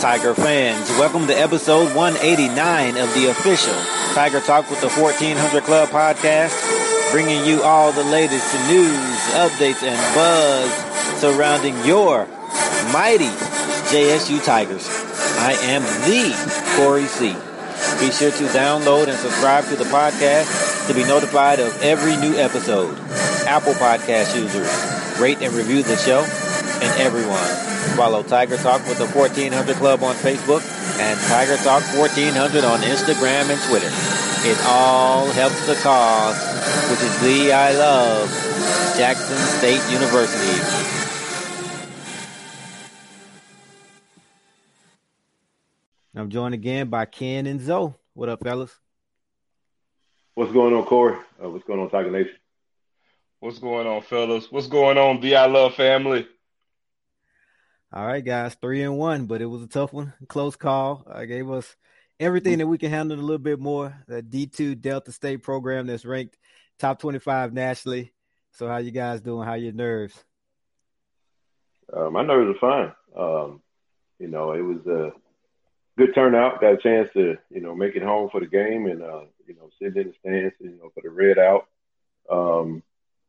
Tiger fans, welcome to episode 189 of the official. Tiger Talk with the 1400 Club podcast, bringing you all the latest news, updates, and buzz surrounding your mighty JSU Tigers. I am the Corey C. Be sure to download and subscribe to the podcast to be notified of every new episode. Apple Podcast users, rate and review the show, and everyone Follow Tiger Talk with the 1400 Club on Facebook and Tiger Talk 1400 on Instagram and Twitter. It all helps the cause, which is the I love Jackson State University. I'm joined again by Ken and Zoe. What up, fellas? What's going on, Corey? Uh, what's going on, Tiger Nation? What's going on, fellas? What's going on, the I Love family? All right, guys, three and one, but it was a tough one, close call. I gave us everything that we can handle a little bit more. The D two Delta State program that's ranked top twenty five nationally. So, how you guys doing? How your nerves? Uh, my nerves are fine. Um, you know, it was a good turnout. Got a chance to you know make it home for the game, and uh, you know sitting in the stands, you know, for the red out. Um,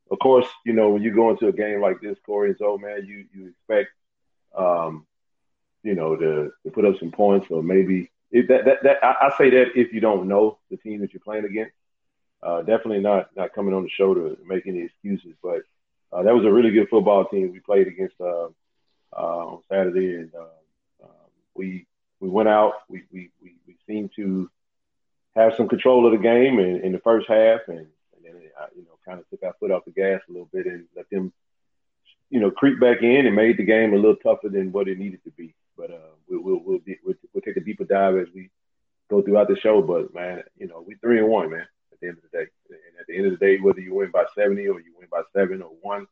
of course, you know when you go into a game like this, Corey and Zoe, man, you you expect um, you know, to, to put up some points or maybe if that, that, that I, I, say that if you don't know the team that you're playing against, uh, definitely not, not coming on the show to make any excuses, but uh, that was a really good football team we played against uh, uh on Saturday, and uh, um, we we went out. We, we we we seemed to have some control of the game in, in the first half, and, and then uh, you know kind of took our foot off the gas a little bit and let them you know, creep back in and made the game a little tougher than what it needed to be. But we'll, we'll, we'll, we'll, we'll take a deeper dive as we go throughout the show. But man, you know, we three and one, man. At the end of the day, and at the end of the day, whether you win by seventy or you win by seven or one,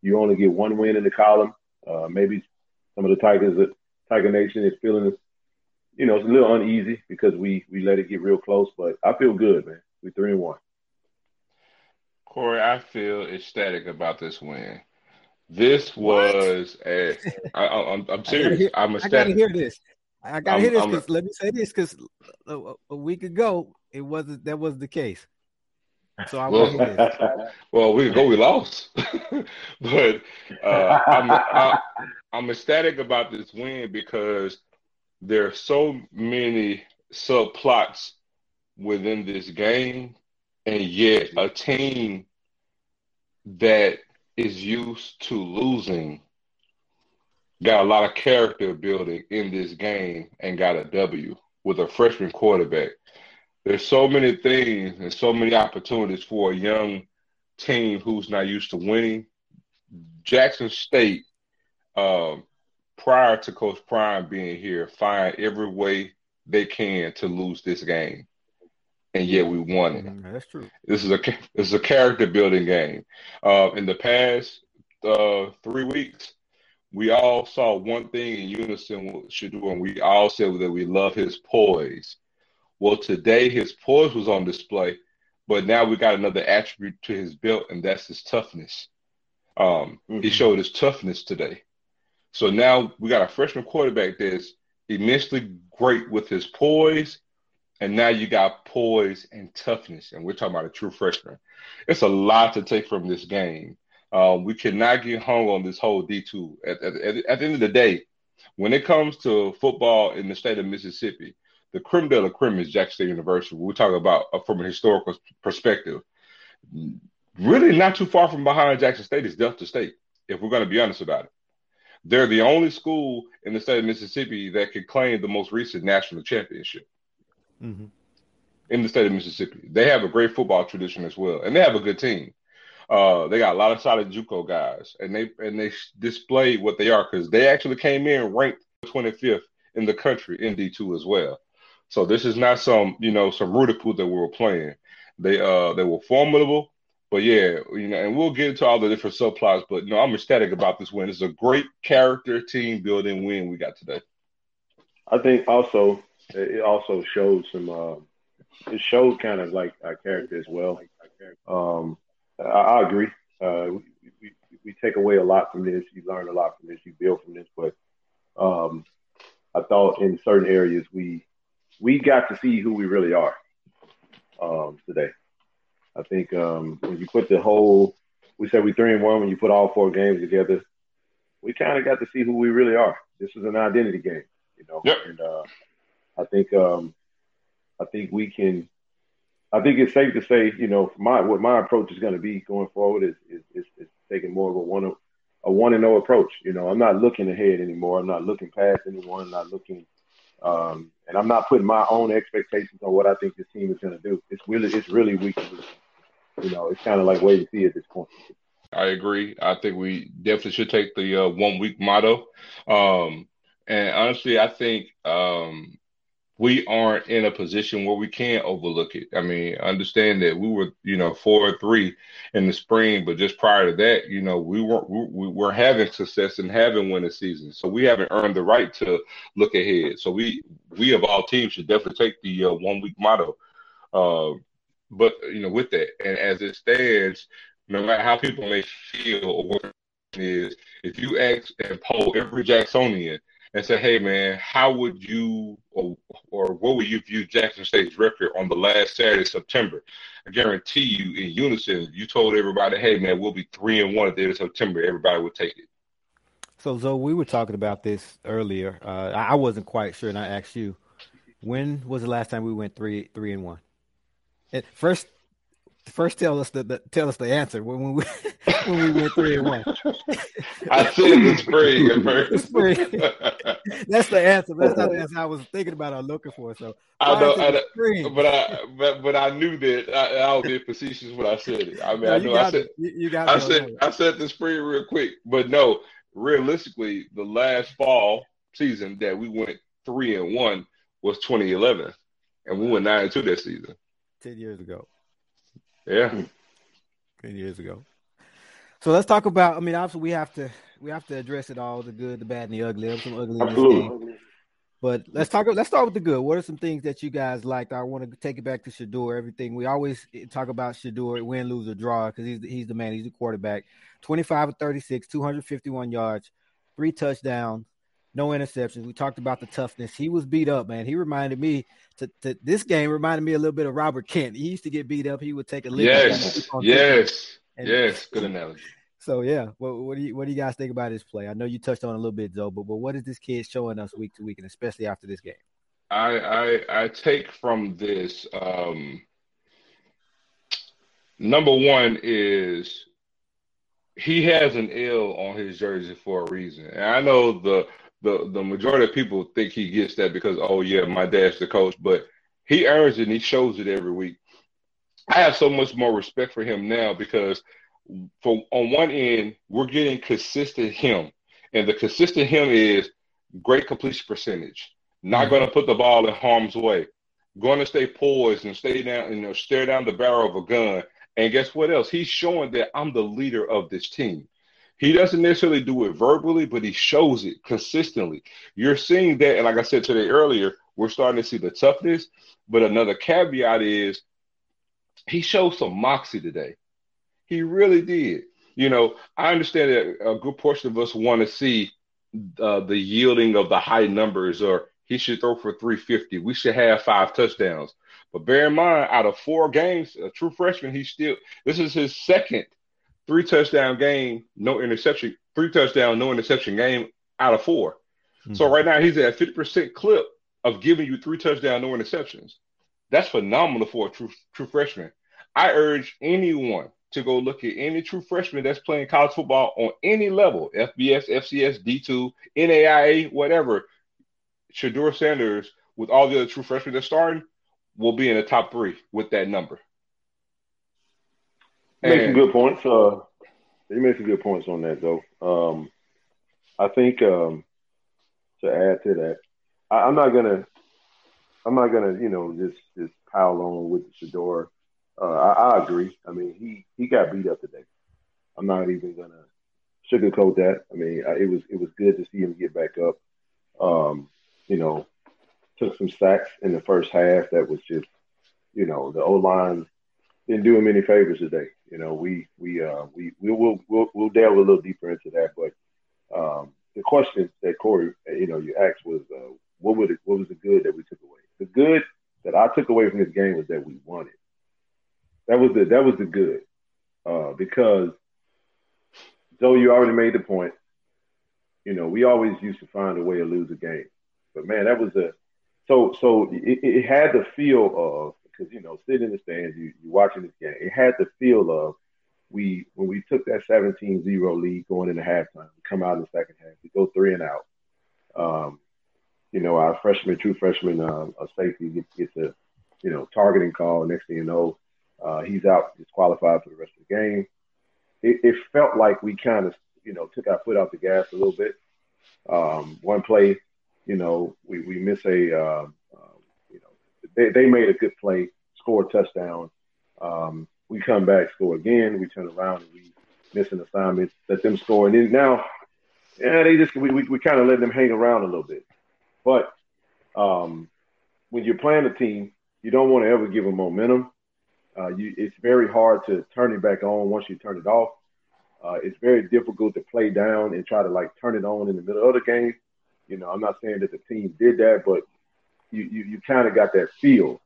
you only get one win in the column. Uh, maybe some of the Tigers, Tiger Nation, is feeling, you know, it's a little uneasy because we we let it get real close. But I feel good, man. We three and one. Corey, I feel ecstatic about this win. This was what? a. I, I'm, I'm serious. Hear, I'm a I gotta hear this. I gotta I'm, hear this because let me say this because a, a, week ago it wasn't that was the case. So I well, well, we ago we lost, but uh, I'm I, I'm ecstatic about this win because there are so many subplots within this game, and yet a team that is used to losing got a lot of character building in this game and got a W with a freshman quarterback. There's so many things and so many opportunities for a young team who's not used to winning. Jackson State, um, prior to Coach Prime being here, find every way they can to lose this game and yet we won it. Mm, that's true. This is a this is a character building game. Uh, in the past uh, three weeks, we all saw one thing in unison Shedeur, and we all said that we love his poise. Well, today his poise was on display, but now we got another attribute to his belt, and that's his toughness. Um, mm-hmm. He showed his toughness today. So now we got a freshman quarterback that's immensely great with his poise and now you got poise and toughness, and we're talking about a true freshman. It's a lot to take from this game. Um, we cannot get hung on this whole D2. At, at, at, the end of the day, when it comes to football in the state of Mississippi, the creme de la creme is Jackson State University. We talk about uh, from a historical perspective. really not too far from behind Jackson State is Delta State, if we're going to be honest about it. They're the only school in the state of Mississippi that could claim the most recent national championship mm-hmm. in the state of Mississippi. They have a great football tradition as well, and they have a good team. Uh, they got a lot of solid JUCO guys, and they and they displayed what they are because they actually came in ranked 25th in the country in D2 as well. So this is not some you know some ridicule that we were playing. They uh they were formidable. But yeah, you know, and we'll get into all the different subplots. But you know, I'm ecstatic about this win. It's a great character team building win we got today. I think also it also showed some. Uh, it showed kind of like our character as well. Um, I, I agree. Uh, we, we, we, take away a lot from this. You learn a lot from this. You build from this. But um, I thought in certain areas we we got to see who we really are um, today. I think um, when you put the whole, we said we three and one. When you put all four games together, we kind of got to see who we really are. This is an identity game, you know. Yep. And uh, I think um, I think we can. I think it's safe to say, you know, my what my approach is going to be going forward is, is is, is taking more of a one a one and zero approach. You know, I'm not looking ahead anymore. I'm not looking past anyone. I'm not looking, um, and I'm not putting my own expectations on what I think this team is going to do. It's really it's really weak. you know, it's kind of like wait and see at this point. I agree. I think we definitely should take the uh, one week motto. Um, and honestly, I think um, we aren't in a position where we can't overlook it. I mean, understand that we were, you know, four or three in the spring, but just prior to that, you know, we weren't we, were having success and having winning seasons. So we haven't earned the right to look ahead. So we we of all teams should definitely take the uh, one week motto. Uh, but you know, with that, and as it stands, no matter how people may feel or what is, if you ask and poll every Jacksonian and say, "Hey, man, how would you or or what would you view Jackson State's record on the last Saturday, September?" I guarantee you, in unison, you told everybody, "Hey, man, we'll be three and one at the end of September." Everybody would take it. So, Zoe, we were talking about this earlier. Uh, I wasn't quite sure, and I asked you, when was the last time we went three three and one? first, first tell us the, the, tell us the answer when we when we went three and one. I said the spring at first. spring. That's the answer. That's not the answer I was thinking about or looking for. So I know, I know but I but but I knew that I, I was being facetious when I said it. I mean, no, I know I said you, you got I said I said the spring real quick, but no, realistically, the last fall season that we went three and one was 2011, and we went nine and two that season. 10 years ago. Yeah. 10 years ago. So let's talk about I mean obviously we have to we have to address it all the good, the bad, and the ugly. Some ugly game. But let's talk let's start with the good. What are some things that you guys liked? I want to take it back to Shedeur. Everything we always talk about Shedeur, win, lose, or draw, because he's he's the man, he's the quarterback. 25 of 36, 251 yards, three touchdowns, no interceptions. We talked about the toughness. He was beat up, man. He reminded me to, to this game reminded me a little bit of Robert Kent. He used to get beat up. He would take a lick. Yes, yes, yes. Good analogy. So yeah, what, what do you what do you guys think about his play? I know you touched on a little bit, Zoe, but, but what is this kid showing us week to week, and especially after this game? I I, I take from this. Um, number one is he has an L on his jersey for a reason, and I know the the the majority of people think he gets that because oh yeah, my dad's the coach, but he earns it and he shows it every week. I have so much more respect for him now because for on one end we're getting consistent him, and the consistent him is great completion percentage. Not mm-hmm. going to put the ball in harm's way. Going to stay poised and stay down, you know, stare down the barrel of a gun. And guess what else? He's showing that I'm the leader of this team. He doesn't necessarily do it verbally, but he shows it consistently. You're seeing that, and like I said today earlier, we're starting to see the toughness. But another caveat is he showed some moxie today. He really did. You know, I understand that a good portion of us want to see uh, the yielding of the high numbers, or he should throw for 350. We should have five touchdowns. But bear in mind, out of four games, a true freshman, he still this is his second three touchdown game, no interception, three touchdown, no interception game out of 4 mm-hmm. So right now he's at 50% clip of giving you three touchdown, no interceptions. That's phenomenal for a true true freshman. I urge anyone to go look at any true freshman that's playing college football on any level FBS, FCS, D2, NAIA, whatever. Shedeur Sanders, with all the other true freshmen that's starting, will be in the top three with that number. You made some good points. Uh, you made some good points on that, though. Um, I think um, to add to that, I, am not gonna, I'm not gonna, you know, just just pile on with Shedeur uh, I, I, agree. I mean, he he got beat up today. I'm not even gonna sugarcoat that. I mean, I, it was it was good to see him get back up. Um, you know, took some sacks in the first half. That was just, you know, the O line didn't do him any favors today. You know, we we uh we we will we'll, we'll delve a little deeper into that. But um, the question that Corey, you know, you asked was, uh, what would it, what was the good that we took away? The good that I took away from this game was that we won it. That was the that was the good, uh, because though you already made the point, you know we always used to find a way to lose a game, but man, that was a so so it, it had the feel of because you know sitting in the stands, you you watching this game, it had the feel of we when we took that 17-0 lead going into halftime, we come out in the second half, we go three and out. Um, you know, our freshman, true freshman, uh, a safety gets, gets a, you know, targeting call. Next thing you know, uh, he's out disqualified for the rest of the game. It, it felt like we kind of, you know, took our foot off the gas a little bit. Um, one play, you know, we, we miss a, know, they, they made a good play, score a touchdown. Um, we come back, score again. We turn around and we miss an assignment, let them score. And then now, yeah, they just, we, we, we kind of let them hang around a little bit. But um, when you're playing a team, you don't want to ever give them momentum. Uh, you, it's very hard to turn it back on once you turn it off. Uh, it's very difficult to play down and try to like turn it on in the middle of the game. You know, I'm not saying that the team did that, but you you, you kind of got that feel.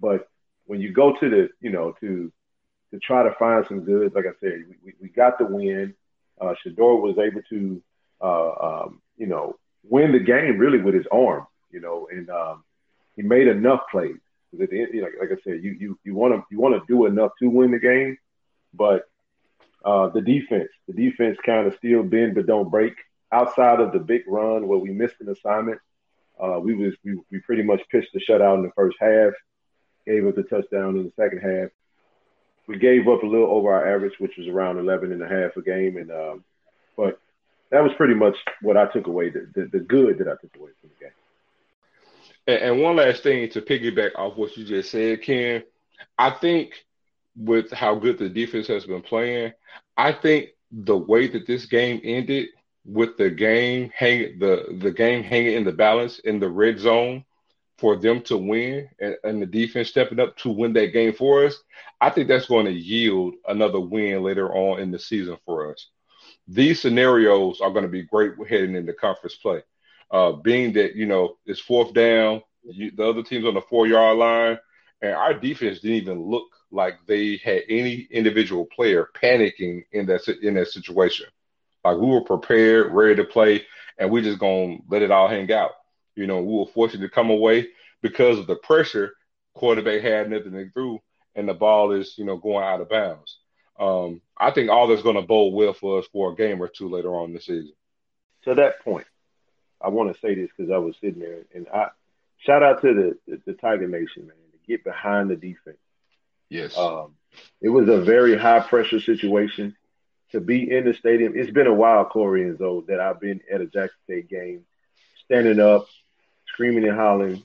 But when you go to the, you know, to to try to find some goods, like I said, we, we got the win. Uh, Shedeur was able to, uh, um, you know, win the game really with his arm, you know, and um, he made enough plays. At the end, you know, like I said, you you you want to you want to do enough to win the game, but uh, the defense, the defense kind of still bend but don't break. Outside of the big run where we missed an assignment, uh, we was we, we pretty much pitched the shutout in the first half, gave up the touchdown in the second half. We gave up a little over our average, which was around 11 and a half a game, and um, but that was pretty much what I took away, the, the, the good that I took away from the game. And, and one last thing to piggyback off what you just said, Ken, I think with how good the defense has been playing, I think the way that this game ended with the game hang the the game hanging in the balance in the red zone for them to win and, and, the defense stepping up to win that game for us, I think that's going to yield another win later on in the season for us. These scenarios are going to be great heading into conference play uh, being that you know it's fourth down, you, the other team's on the four yard line, and our defense didn't even look like they had any individual player panicking in that in that situation. Like we were prepared, ready to play, and we just gonna let it all hang out. You know, we were fortunate to come away because of the pressure. Quarterback had nothing to do, and the ball is you know going out of bounds. Um, I think all that's going to bode well for us for a game or two later on in the season. To that point, I want to say this because I was sitting there and I shout out to the, the, the Tiger Nation, man, to get behind the defense. Yes. Um, it was a very high pressure situation to be in the stadium. It's been a while, Corey and Zoe, that I've been at a Jackson State game, standing up, screaming and hollering,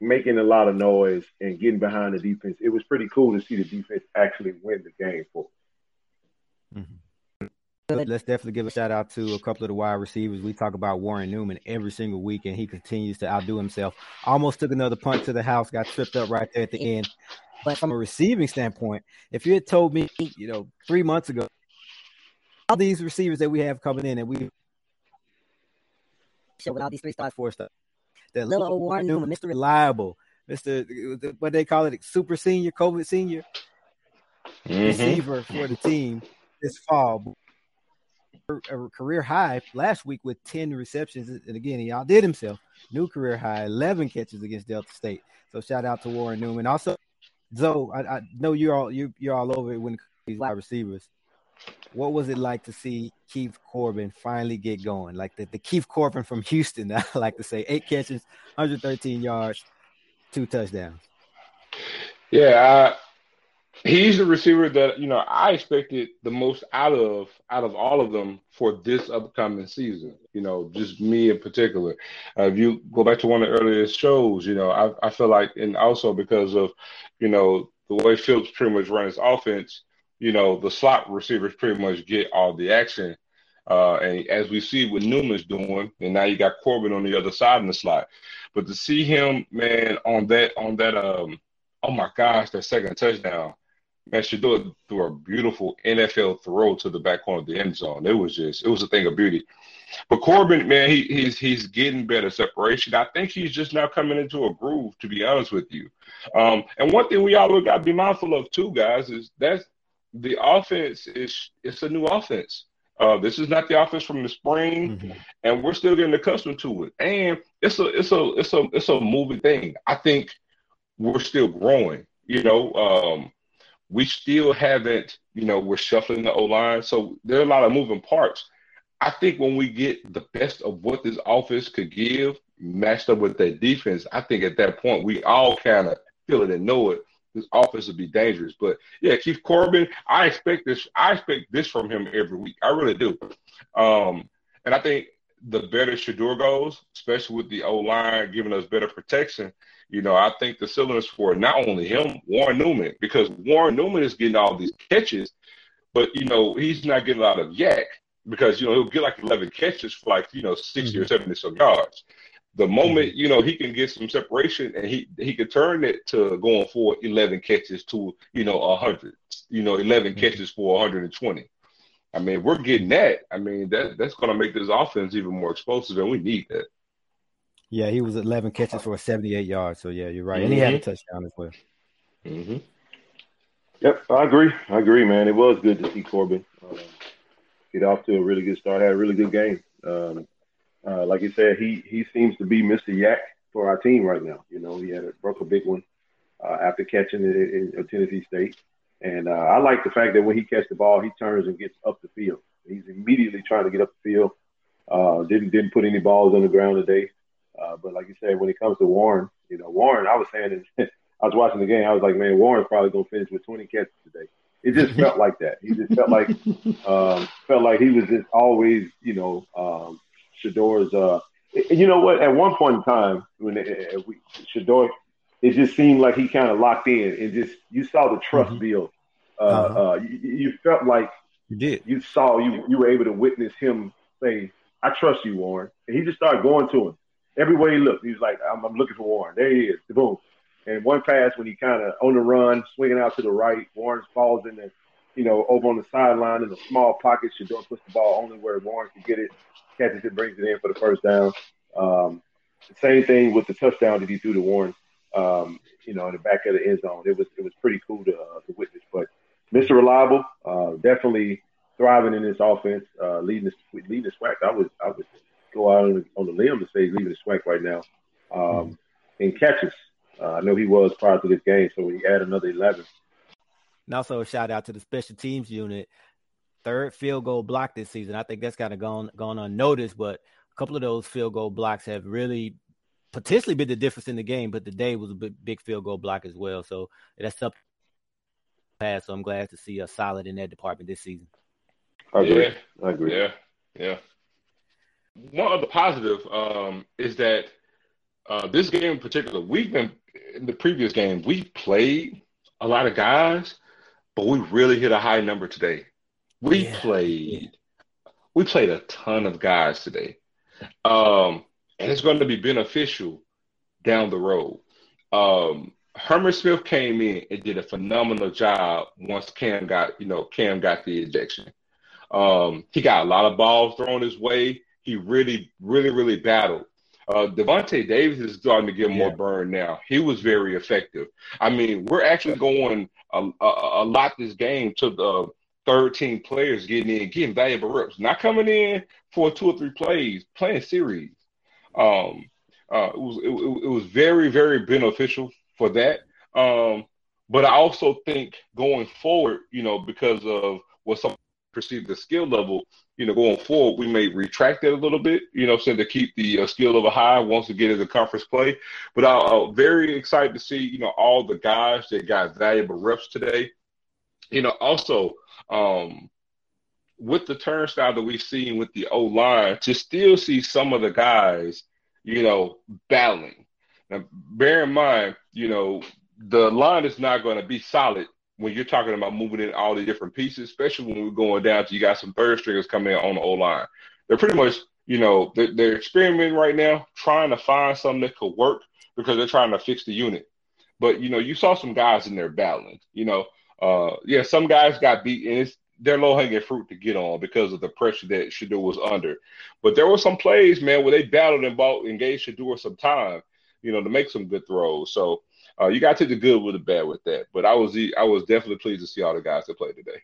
making a lot of noise, and getting behind the defense. It was pretty cool to see the defense actually win the game for. Mm-hmm let's definitely give a shout out to a couple of the wide receivers. We talk about Warren Newman every single week, and he continues to outdo himself. Almost took another punt to the house, got tripped up right there at the end. But from a receiving standpoint, if you had told me, you know, three months ago, all these receivers that we have coming in, and we show with all these three stars, four stars, the little old Warren Newman, Mr. Reliable, Mr. what they call it, super senior, COVID senior mm-hmm. receiver for the team this fall a career high last week with 10 receptions. And again, he outdid himself. New career high, 11 catches against Delta State. So shout out to Warren Newman. Also, Zoe, I, I know you're all you you're all over it when it comes these wide receivers. What was it like to see Keith Corbin finally get going? Like the, the Keith Corbin from Houston, I like to say, eight catches, 113 yards, two touchdowns. Yeah, he's the receiver that you know I expected the most out of out of all of them for this upcoming season. You know, just me in particular. Uh, if you go back to one of the earliest shows, you know, I, I feel like, and also because of, you know, the way Phillips pretty much runs his offense, you know, the slot receivers pretty much get all the action. Uh, and as we see what Newman's doing, and now you got Corbin on the other side in the slot. But to see him, man, on that, on that, um, oh my gosh, that second touchdown, man, she do it threw a beautiful NFL throw to the back corner of the end zone. It was just, it was a thing of beauty. But Corbin, man, he, he's he's getting better separation. I think he's just now coming into a groove, to be honest with you. Um, and one thing we all got to be mindful of too, guys, is that the offense is it's a new offense. Uh, this is not the offense from the spring, mm-hmm. and we're still getting accustomed to it. And it's a it's a it's a it's a moving thing. I think we're still growing. You know, um, we still haven't, you know, we're shuffling the O line. So there are a lot of moving parts. I think when we get the best of what this offense could give, matched up with that defense, I think at that point we all kind of feel it and know it. This offense will be dangerous. But yeah, Keith Corbin, I expect this. I expect this from him every week. I really do. Um, and I think the better Shedeur goes, especially with the O line giving us better protection, you know, I think the cylinders for not only him, Warren Newman, because Warren Newman is getting all these catches, but you know, he's not getting a lot of YAC because you know he'll get like 11 catches for like you know 60 mm-hmm. or 70 some yards. The moment mm-hmm. you know he can get some separation and he he can turn it to going for 11 catches to you know 100, you know 11 mm-hmm. catches for 120. I mean, we're getting that. I mean, that that's going to make this offense even more explosive, and we need that. Yeah, he was 11 catches for 78 yards. So yeah, you're right, mm-hmm. and he had a mm-hmm. touchdown as well. Mm-hmm. Yep, I agree. I agree, man. It was good to see Corbin uh, get off to a really good start. Had a really good game. Um, uh, like you said, he he seems to be Mr. YAC for our team right now. You know, he had a, broke a big one uh, after catching it in, in Tennessee State, and uh, I like the fact that when he catches the ball, he turns and gets up the field. He's immediately trying to get up the field. Uh, didn't didn't put any balls on the ground today. Uh, but like you said, when it comes to Warren, you know, Warren, I was saying, I was watching the game, I was like, man, Warren's probably gonna finish with 20 catches today. It just felt like that. He just felt like um, felt like he was just always, you know, um, Shedeur's. Uh, you know what? At one point in time, when it, uh, we, Shedeur, it just seemed like he kind of locked in, and just you saw the trust mm-hmm. build. Uh, uh-huh. uh, you, you, felt like you did. You saw you you were able to witness him say, "I trust you, Warren," and he just started going to him everywhere he looked, he was like, I'm, I'm looking for Warren. There he is. Boom. And one pass when he kind of on the run, swinging out to the right, Warren falls in the, you know, over on the sideline in a small pocket. Shedeur puts the ball only where Warren can get it, catches it, brings it in for the first down. Um, same thing with the touchdown that he threw to Warren, um, you know, in the back of the end zone. It was it was pretty cool to, uh, to witness. But Mr. Reliable, uh, definitely thriving in this offense, uh, leading this leading the SWAC. I was I was go out on the, on the limb to say he's leading the SWAC right now. Um, in catches, uh, I know he was prior to this game, so he add another 11. And also a shout out to the special teams unit, third field goal block this season. I think that's kind of gone gone unnoticed, but a couple of those field goal blocks have really potentially been the difference in the game. But today was a big, big field goal block as well, so that's up pass. So I'm glad to see a solid in that department this season. I agree. Yeah. I agree. Yeah, yeah one other positive um, is that uh, this game in particular, we've been in the previous game, we played a lot of guys, but we really hit a high number today. We yeah. played, we played a ton of guys today, um, and it's going to be beneficial down the road. Um, Herman Smith came in and did a phenomenal job once Cam got, you know, Cam got the ejection. Um, he got a lot of balls thrown his way he really, really, really battled. Uh, Devontae Davis is starting to get yeah. more burn now. He was very effective. I mean, we're actually going a, a, a lot this game to the third team players getting in, getting valuable reps, not coming in for two or three plays, playing series. Um, uh, it was it, it, was very very beneficial for that. Um, but I also think going forward, you know, because of what some perceive the skill level, you know, going forward, we may retract that a little bit, you know, so to keep the uh, skill level high once we get into conference play. But I'm uh, very excited to see, you know, all the guys that got valuable reps today. You know, also um, with the turnstile that we've seen with the O line, to still see some of the guys, you know, battling. Now, bear in mind, you know, the line is not going to be solid when you're talking about moving in all the different pieces, especially when we're going down to you got some third stringers coming in on the O line. They're pretty much, you know, they're, they're, experimenting right now, trying to find something that could work because they're trying to fix the unit. But you know, you saw some guys in there battling. You know, uh, yeah, some guys got beat, and it's they're low hanging fruit to get on because of the pressure that Shedeur was under. But there were some plays, man, where they battled and bought engaged Shedeur some time, you know, to make some good throws. So uh, you got to take the good with the bad with that. But I was I was definitely pleased to see all the guys that played today.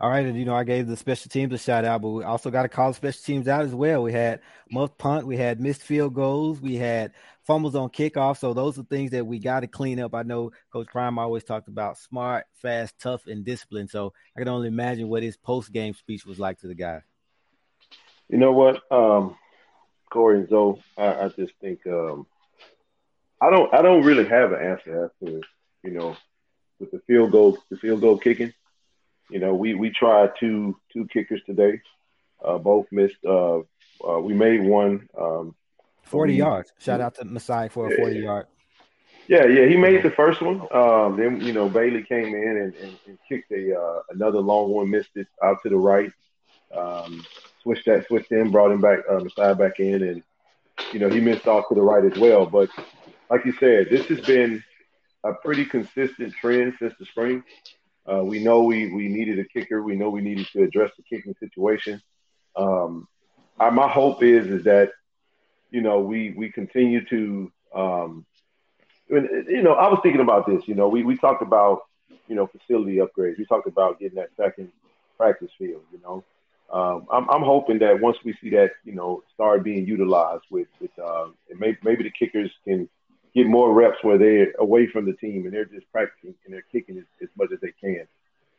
All right, and you know I gave the special teams a shout out, but we also got to call special teams out as well. We had muff punt, we had missed field goals, we had fumbles on kickoff. So those are things that we got to clean up. I know Coach Prime always talked about smart, fast, tough, and discipline. So I can only imagine what his post game speech was like to the guy. You know what, um, Corey and Zoe, I, I just think um, I don't I don't really have an answer as to you know with the field goal the field goal kicking. You know, we we tried two two kickers today. Uh, both missed. Uh, uh, we made one. Um, forty we, yards. Shout out to Masai for a forty yeah, yard. Yeah, yeah, he made the first one. Um, then you know Bailey came in and, and, and kicked a uh, another long one, missed it out to the right. Um, switched that, switched in, brought him back, uh, Masai back in, and you know he missed off to the right as well. But like you said, this has been a pretty consistent trend since the spring. Uh, we know we we needed a kicker. We know we needed to address the kicking situation. Um, I, my hope is is that you know we we continue to um, you know I was thinking about this. You know we we talked about you know facility upgrades. We talked about getting that second practice field. You know um, I'm, I'm hoping that once we see that you know start being utilized with with uh, maybe maybe the kickers can get more reps where they're away from the team and they're just practicing and they're kicking as, as much as they can.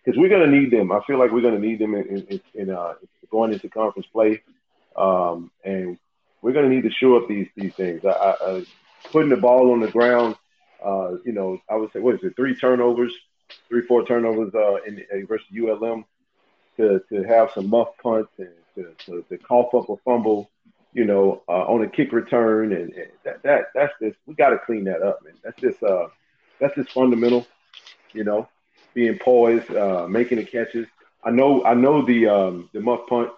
Because we're going to need them. I feel like we're going to need them in, in, in uh, going into conference play, um, and we're going to need to show up these these things. I, I, putting the ball on the ground, uh, you know, I would say what is it? Three turnovers, three four turnovers uh, in uh, versus ULM to to have some muff punts and to, to, to cough up a fumble you know, uh, on a kick return, and, and, that that that's just we got to clean that up, man. That's just uh, that's just fundamental, you know, being poised, uh, making the catches. I know I know the um, the muff punt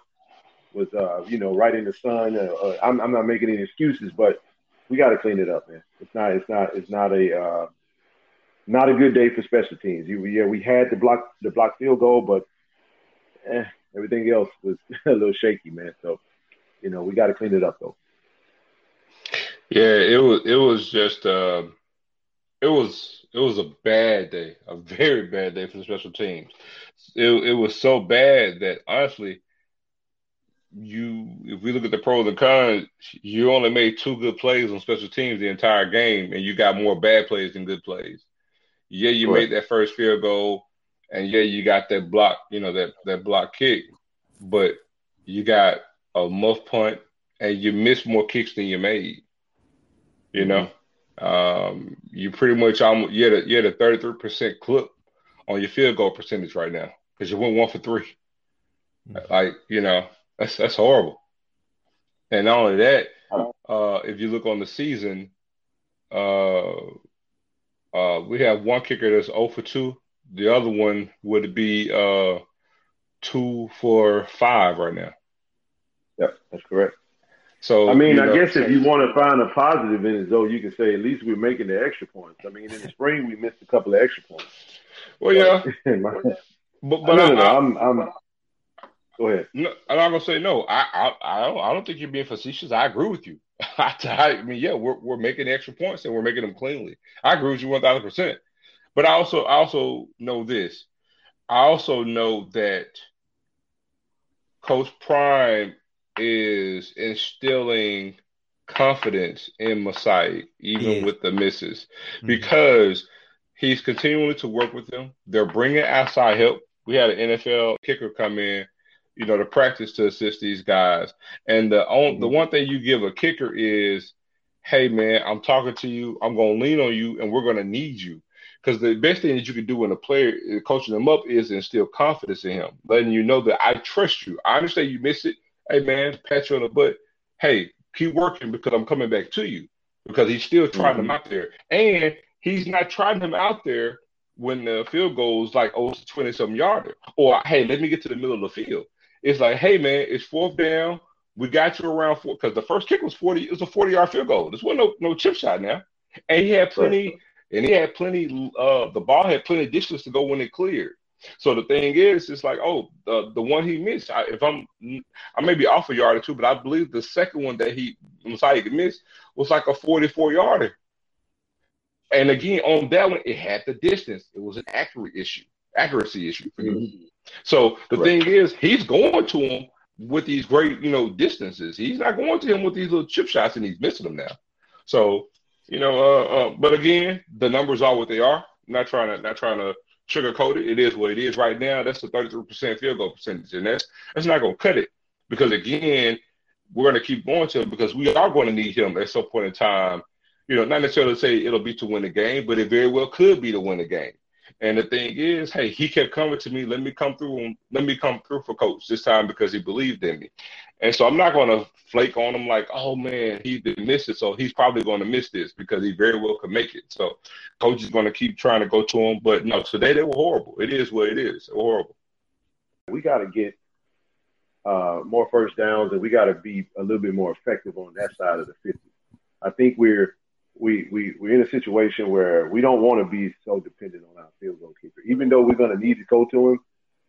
was uh, you know right in the sun. Uh, uh, I'm I'm not making any excuses, but we got to clean it up, man. It's not it's not it's not a uh, not a good day for special teams. You, yeah, we had the block the block field goal, but eh, everything else was a little shaky, man. So you know, we got to clean it up though. Yeah, it was it was just uh, it was it was a bad day, a very bad day for the special teams. It it was so bad that honestly, you if we look at the pros and cons, you only made two good plays on special teams the entire game, and you got more bad plays than good plays. Yeah, you made that first field goal, and yeah, you got that block, you know that that block kick, but you got a muff punt, and you missed more kicks than you made. You know, mm-hmm. um, you pretty much almost you had a you had a thirty three percent clip on your field goal percentage right now because you went one for 3 mm-hmm. Like you know, that's that's horrible. And not only that, uh, if you look on the season, uh, uh, we have one kicker that's 0 for 2. The other one would be uh, 2 for 5 right now. Yep, that's correct. So I mean, I know, guess if you want to find a positive in it, though, you can say at least we're making the extra points. I mean, in the spring we missed a couple of extra points. Well, yeah, but but I, I, I'm, I'm Go ahead. No, I'm not gonna say no. I, I, I don't, I don't think you're being facetious. I agree with you. I, I mean, yeah, we're we're making extra points and we're making them cleanly. I agree with you one thousand percent. But I also, I also know this. I also know that Coach Prime is instilling confidence in Masai, even with the misses, mm-hmm. because He's continuing to work with them. They're bringing outside help. We had an NFL kicker come in, you know, to practice to assist these guys. And the on, the mm-hmm. one thing you give a kicker is, hey man, I'm talking to you. I'm gonna lean on you, and we're gonna need you. Because the best thing that you can do when a player uh, coaching them up is instill confidence in him, letting you know that I trust you. I understand you miss it. Hey man, pat you on the butt. Hey, keep working because I'm coming back to you. Because he's still trying mm-hmm. them out there, and he's not trying them out there when the field goes like oh 20 something yarder or hey let me get to the middle of the field it's like hey man it's fourth down we got you around four because the first kick was 40 it was a 40 yard field goal this wasn't no, no chip shot now and he had plenty and he had plenty. Uh, the ball had plenty of distance to go when it cleared. So the thing is, it's like, oh, the the one he missed. I, if I'm, I may be off a yard or two, but I believe the second one that he Masai missed was like a 44 yarder. And again, on that one, it had the distance. It was an accurate issue, accuracy issue. Mm-hmm. So the thing is, he's going to him with these great, you know, distances. He's not going to him with these little chip shots, and he's missing them now. So you know, uh, uh, but again, the numbers are what they are. I'm not trying to not trying to sugarcoat it. It is what it is right now. That's a 33% field goal percentage, and that's that's not going to cut it because again, we're going to keep going to him because we are going to need him at some point in time. You know, not necessarily say it'll be to win the game, but it very well could be to win the game. And the thing is, hey, he kept coming to me. Let me come through. Let me come through for coach this time because he believed in me. And so I'm not going to flake on him like, oh man, he didn't miss it, so he's probably going to miss this because he very well could make it. So coach is going to keep trying to go to him. But no, today they were horrible. It is what it is. Horrible. We got to get uh, more first downs, and we got to be a little bit more effective on that side of the 50. I think we're we we we're in a situation where we don't want to be so dependent on our field goal kicker, even though we're going to need to go to him.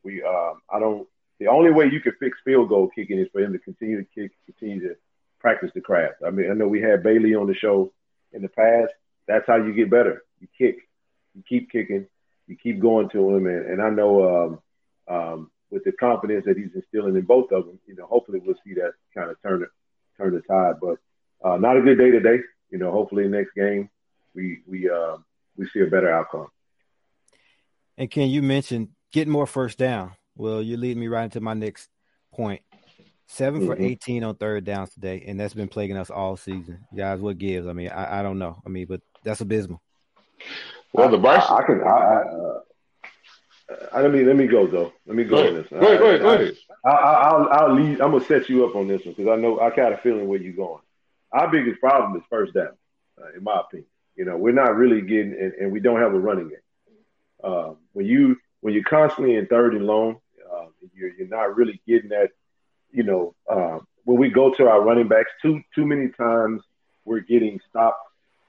We um, I don't the only way you can fix field goal kicking is for him to continue to kick, continue to practice the craft. I mean, I know we had Bailey on the show in the past. That's how you get better. You kick, you keep kicking, you keep going to him, and, and I know um, um, with the confidence that he's instilling in both of them, you know, hopefully we'll see that kind of turn turn the tide. But uh, not a good day today. You know, hopefully next game we we uh, we see a better outcome. And can you mention getting more first down? Well, you lead me right into my next point. 7 mm-hmm. for 18 on third downs today, and that's been plaguing us all season. Guys, what gives? I mean, I, I don't know. I mean, but that's abysmal. Well, the Bryce, I, I can. I, I, uh, I, let me let me go though. Let me go, go on this. Go ahead, go ahead, go ahead. I, will I'll lead. I'm gonna set you up on this one because I know I got a feeling where you're going. Our biggest problem is first down, uh, in my opinion. You know, we're not really getting, and, and we don't have a running game. Uh, when you when you're constantly in third and long, uh, you're, you're not really getting that. You know, uh, when we go to our running backs, too too many times we're getting stopped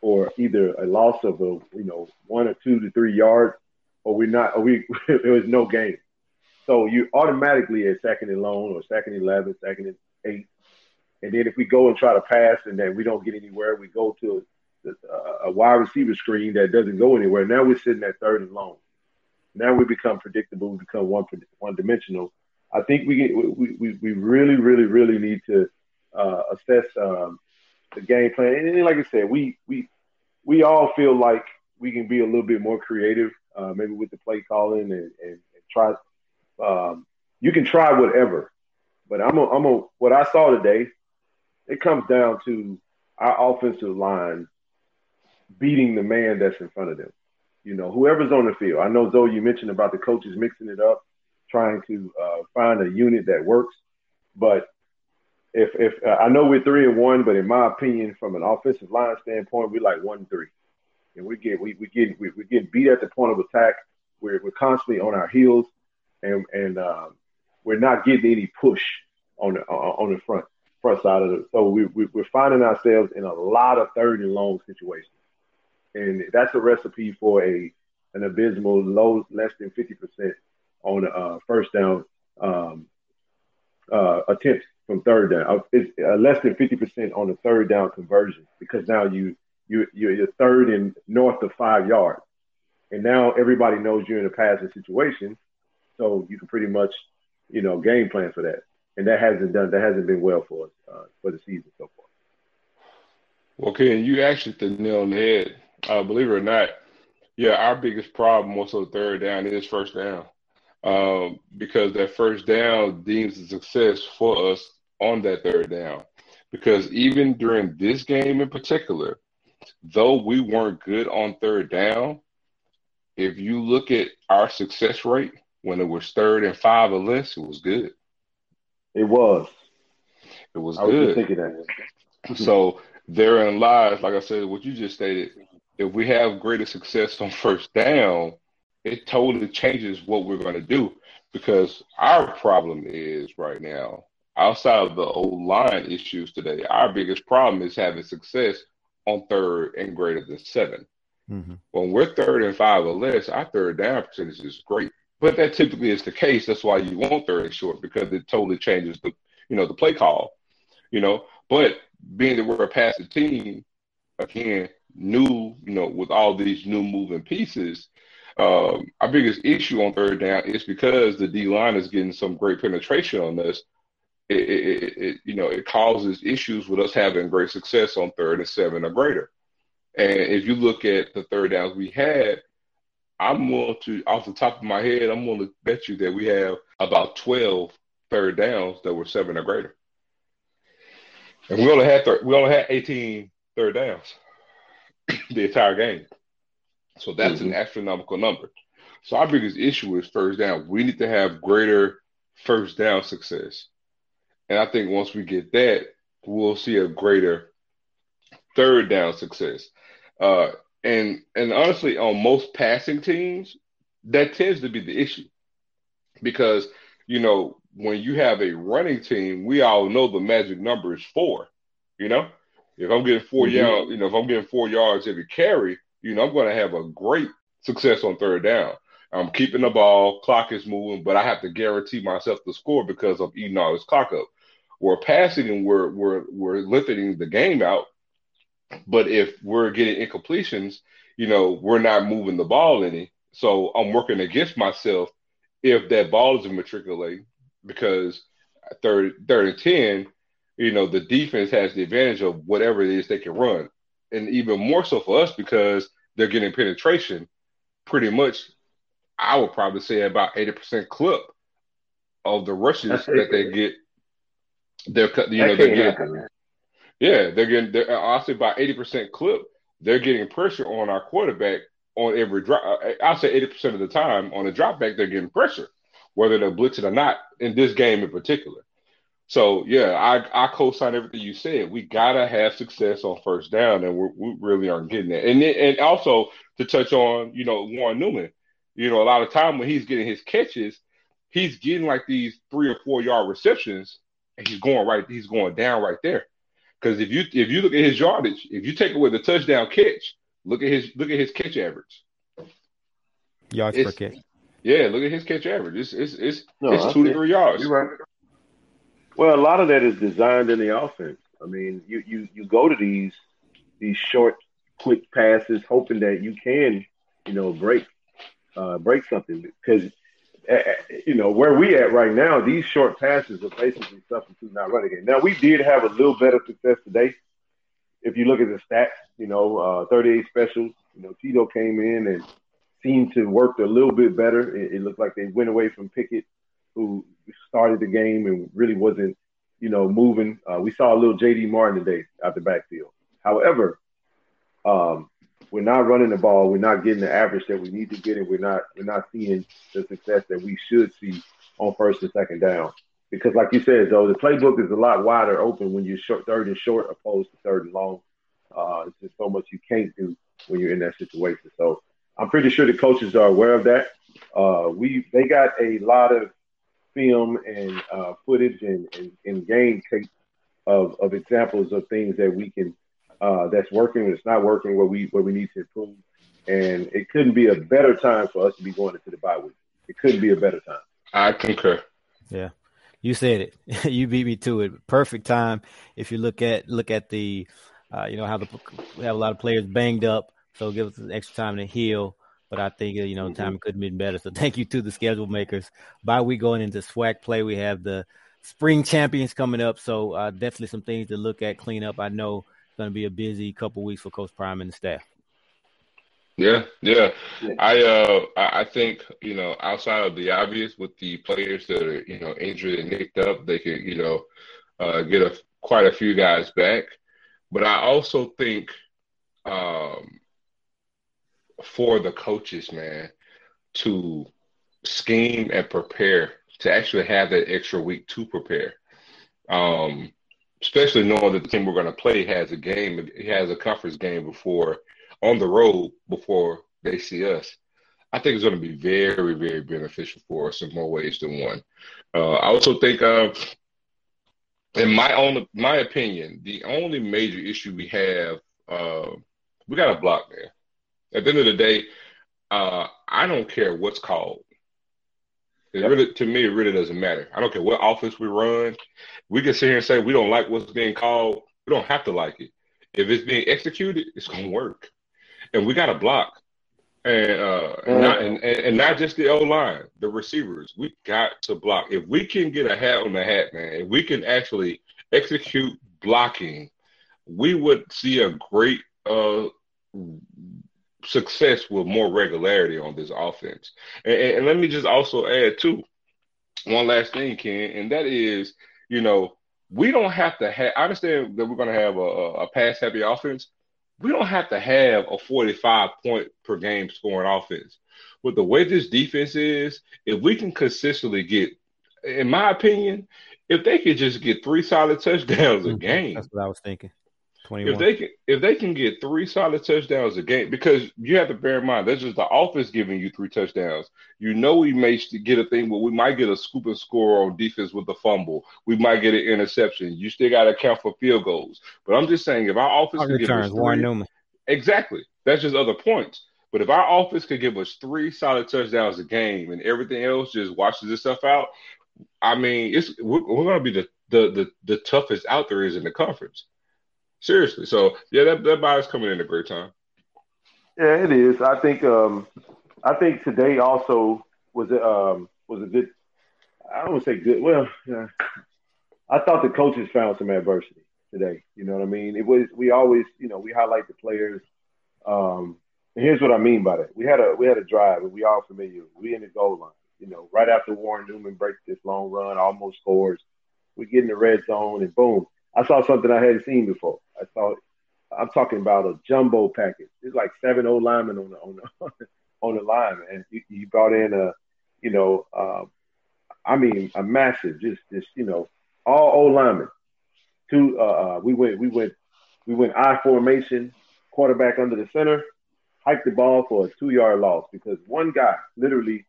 or either a loss of a you know one or two to three yards, or we're not, or we there was no game. So you automatically at second and long, or second eleven, second and eight, and then if we go and try to pass and then we don't get anywhere, we go to a, a wide receiver screen that doesn't go anywhere. Now we're sitting at third and long. Now we become predictable. We become one one dimensional. I think we we, we, we really really really need to uh, assess um, the game plan. And like I said, we we we all feel like we can be a little bit more creative, uh, maybe with the play calling and, and, and try. Um, you can try whatever, but I'm a, I'm a, what I saw today. It comes down to our offensive line beating the man that's in front of them you know, whoever's on the field. I know Zoe, you mentioned about the coaches mixing it up, trying to uh, find a unit that works. But if if uh, I know we're three and one, but in my opinion, from an offensive line standpoint, we're like one and three, and we get we we get we, we get beat at the point of attack. We're we're constantly on our heels, and and uh, we're not getting any push on the on the front front side of it. So we, we we're finding ourselves in a lot of third and long situations and that's a recipe for a an abysmal low less than 50% on uh, first down um, uh, attempts from third down. Uh, it's uh, less than 50% on the third down conversion because now you you you're third and north of five yards, and now everybody knows you're in a passing situation, so you can pretty much you know game plan for that, and that hasn't done that hasn't been well for us uh, for the season so far. Well, Ken, you actually the nail on the head uh, believe it or not, Yeah, our biggest problem also third down is first down. Um, because that first down deems a success for us on that third down. Because even during this game in particular, though we weren't good on third down, if you look at our success rate when it was third and five or less, it was good. It was. It was I good. was thinking that. So therein lies, like I said, what you just stated. If we have greater success on first down, it totally changes what we're going to do. Because our problem is right now, outside of the O line issues today, our biggest problem is having success on third and greater than 7 Mhm. When we're third and five or less, our third down percentage is great. But that typically is the case. That's why you want third and short because it totally changes the you know the play call. You know, but being that we're a passive team, again, new, you know, with all these new moving pieces, um, our biggest issue on third down is because the D line is getting some great penetration on. It, it, it, it, you know, it causes issues with us having great success on third and seven or greater. And if you look at the third downs we had, I'm willing to, off the top of my head, I'm willing to bet you that we have about 12 third downs that were seven or greater. And we only had thir- we only had 18 third downs the entire game. So that's an astronomical number. So our biggest issue is first down. We need to have greater first down success. And I think once we get that, we'll see a greater third down success. Uh, and and honestly, on most passing teams, that tends to be the issue because you know when you have a running team, we all know the magic number is four. You know, if I'm getting 4 Mhm. yards, you know, if I'm getting four yards every carry, you know, I'm going to have a great success on third down. I'm keeping the ball, clock is moving, but I have to guarantee myself the score because I'm eating all this clock up. We're passing and we're we're we're lengthening the game out, but if we're getting incompletions, you know, we're not moving the ball any. So I'm working against myself if that ball is matriculating because third third and ten, you know, the defense has the advantage of whatever it is they can run. And even more so for us because they're getting penetration pretty much I would probably say about 80% clip of the rushes that they get. They're cut- you know they're getting happen. Yeah, they're getting. They're, uh, I'll say by eighty percent clip, they're getting pressure on our quarterback on every drop. Uh, I'll say eighty percent of the time on a drop back, they're getting pressure, whether they're blitzing or not. In this game in particular, so yeah, I I co-sign everything you said. We gotta have success on first down, and we really aren't getting that. And and also to touch on, you know, Warren Newman. You know, a lot of time when he's getting his catches, he's getting like these three or four yard receptions, and he's going right. He's going down right there. Because if you if you look at his yardage, if you take away the touchdown catch, look at his look at his catch average. Yards per catch. Yeah, look at his catch average. It's it's it's, No, it's two to three yards. You're right. Well, a lot of that is designed in the offense. I mean, you you you go to these these short, quick passes, hoping that you can, you know, break uh, break something because. Uh, You know where we at right now. These short passes are basically substituting our running game. Now we did have a little better success today. If you look at the stats, you know, uh, 38 specials. You know, Tito came in and seemed to work a little bit better. It, it looked like they went away from Pickett, who started the game and really wasn't, you know, moving. Uh, we saw a little JD Martin today out the backfield. However, um, we're not running the ball. We're not getting the average that we need to get, and we're not we're not seeing the success that we should see on first and second down. Because, like you said, though, the playbook is a lot wider open when you're short, third and short, opposed to third and long. Uh, it's just so much you can't do when you're in that situation. So I'm pretty sure the coaches are aware of that. Uh, we they got a lot of film and uh, footage and, and, and game tape of, of examples of things that we can uh, that's working, that's not working, where we where we need to improve. And it couldn't be a better time for us to be going into the bye week. It couldn't be a better time. I concur. Yeah. You said it. you beat me to it. Perfect time. If you look at look at the, uh, you know how the we have a lot of players banged up, so give us extra time to heal. But I think you know time couldn't be better. So thank you to the schedule makers. By we going into SWAC play, we have the spring champions coming up. So uh, definitely some things to look at, clean up. I know it's going to be a busy couple weeks for Coach Prime and the staff. Yeah, yeah. yeah. I uh I think, you know, outside of the obvious with the players that are, you know, injured and nicked up, they could, you know, uh, get a quite a few guys back. But I also think um for the coaches, man, to scheme and prepare to actually have that extra week to prepare. Um, especially knowing that the team we're going to play has a game, he has a conference game before on the road before they see us. I think it's going to be very, very beneficial for us in more ways than one. Uh, I also think, uh, in my own my opinion, the only major issue we have, uh, we got a block there. At the end of the day, uh, I don't care what's called. It yep. really, to me, it really doesn't matter. I don't care what office we run. We can sit here and say we don't like what's being called. We don't have to like it. If it's being executed, it's going to work. And we got to block. And, uh, mm-hmm. not, and, and not just the O line, the receivers. We got to block. If we can get a hat on the hat, man, if we can actually execute blocking, we would see a great uh, success with more regularity on this offense. And, and, let me just also add too, one last thing, Ken, and that is, you know, we don't have to have. I understand that we're going to have a, a pass happy offense. We don't have to have a 45 point per game scoring offense. With the way this defense is, if we can consistently get, in my opinion, if they could just get three solid touchdowns a mm-hmm. game, that's what I was thinking. 21. If they can, if they can get three solid touchdowns a game, because you have to bear in mind that's just the offense giving you three touchdowns. You know we may get a thing where we might get a scoop and score on defense with the fumble. We might get an interception. You still got to account for field goals. But I'm just saying, if our offense can give us three, Warren Newman. exactly, that's just other points. But if our offense could give us three solid touchdowns a game and everything else just washes itself out, I mean, it's we're, we're going to be the, the the the toughest out there is in the conference. Seriously. So yeah, that that bye's coming in a great time. Yeah, it is. I think um I think today also was um was a good I don't say good. Well, yeah. I thought the coaches found some adversity today. You know what I mean? It was we always, you know, we highlight the players. Um, and here's what I mean by that. We had a we had a drive, and we all familiar. We in the goal line. You know, right after Warren Newman breaks this long run, almost scores. We get in the red zone, and boom, I saw something I hadn't seen before. I saw I'm talking about a jumbo package. It's like seven O linemen on the on the on the line. He, he brought in a, you know, uh, I mean, a massive, just just you know, all O linemen. Two, uh, uh, we went we went we went I formation, quarterback under the center, hiked the ball for a two yard loss because one guy literally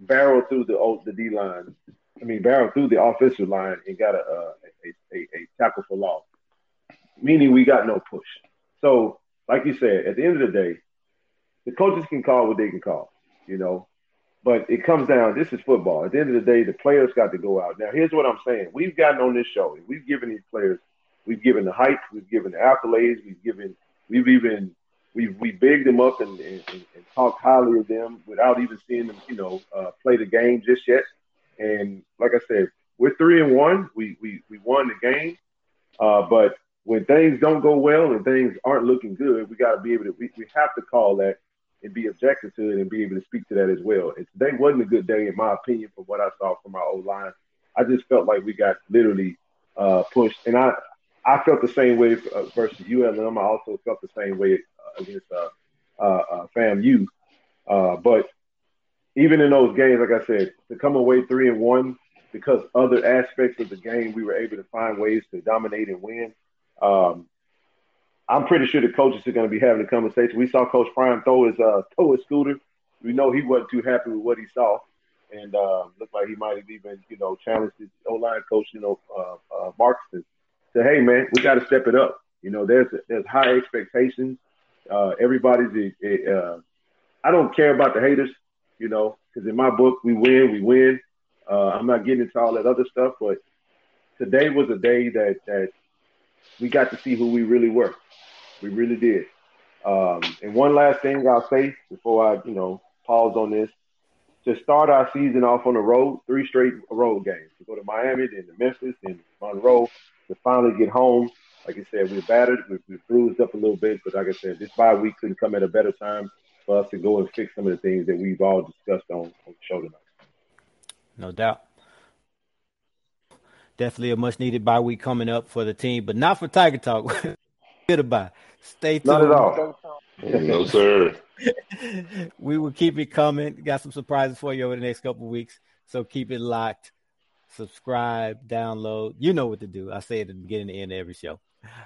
barreled through the old the D line. I mean, barreled through the offensive line and got a, a a, a, tackle for loss, meaning we got no push. So, like you said, at the end of the day, the coaches can call what they can call, you know. But it comes down, this is football. At the end of the day, the players got to go out. Now, here's what I'm saying. We've gotten on this show, and we've given these players, we've given the hype, we've given the accolades, we've given, we've even, we've we bigged them up and, and, and, talked highly of them without even seeing them, you know, uh, play the game just yet. And like I said, we're three and one. We we we won the game, uh, but when things don't go well and things aren't looking good, we got to be able to. We, we have to call that and be objective to it and be able to speak to that as well. And today wasn't a good day, in my opinion, from what I saw from our O line. I just felt like we got literally uh, pushed, and I I felt the same way uh, versus ULM. I also felt the same way uh, against uh, uh, FAMU. Uh, but even in those games, like I said, to come away three and one because other aspects of the game we were able to find ways to dominate and win. Um, I'm pretty sure the coaches are going to be having a conversation. We saw Coach Prime throw his uh, throw his scooter. We know he wasn't too happy with what he saw, and uh, looked like he might have even you know challenged his O line coach, you know, uh, uh, Markston, say, "Hey man, we got to step it up." You know, there's there's high expectations. Uh, everybody's. A, a, uh, I don't care about the haters, you know, because in my book, we win, we win. Uh, I'm not getting into all that other stuff, but today was a day that that we got to see who we really were. We really did. Um, and one last thing I'll say before I, you know, pause on this. To start our season off on the road, three straight road games. To go to Miami, then to Memphis, then Monroe, to finally get home. Like I said, we're battered, we're, we're bruised up a little bit, but like I said, this bye week couldn't come at a better time. for us to go and fix some of the things that we've all discussed on, on the show tonight. No doubt. Definitely a much needed bye week coming up for the team, but not for Tiger Talk. Good bye. Stay tuned. Not at all. no, sir. we will keep it coming. Got some surprises for you over the next couple weeks. So keep it locked. Subscribe, download. You know what to do. I say it at the beginning and end of every show.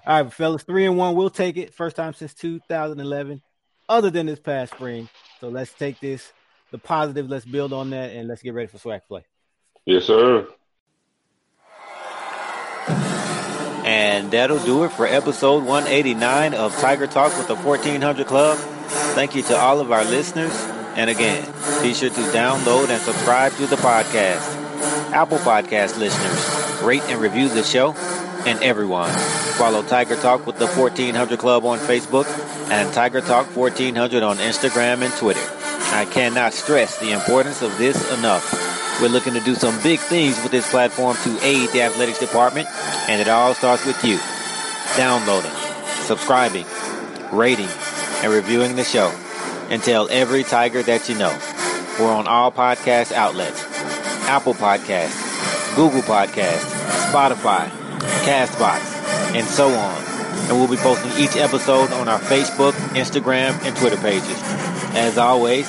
All right, fellas, three and one. We'll take it. First time since 2011, other than this past spring. So let's take this, the positive. Let's build on that, and let's get ready for SWAC play. Yes, sir. And that'll do it for episode 189 of Tiger Talk with the 1400 Club. Thank you to all of our listeners. And again, be sure to download and subscribe to the podcast. Apple Podcast listeners, rate and review the show. And everyone, follow Tiger Talk with the 1400 Club on Facebook and Tiger Talk 1400 on Instagram and Twitter. I cannot stress the importance of this enough. We're looking to do some big things with this platform to aid the athletics department, and it all starts with you. Downloading, subscribing, rating, and reviewing the show. And tell every Tiger that you know. We're on all podcast outlets. Apple Podcasts, Google Podcasts, Spotify, Castbox, and so on. And we'll be posting each episode on our Facebook, Instagram, and Twitter pages. As always,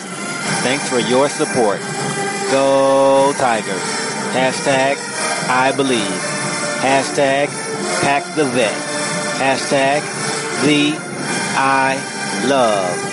thanks for your support. Go Tigers. Hashtag I believe. Hashtag pack the vet. Hashtag the I love.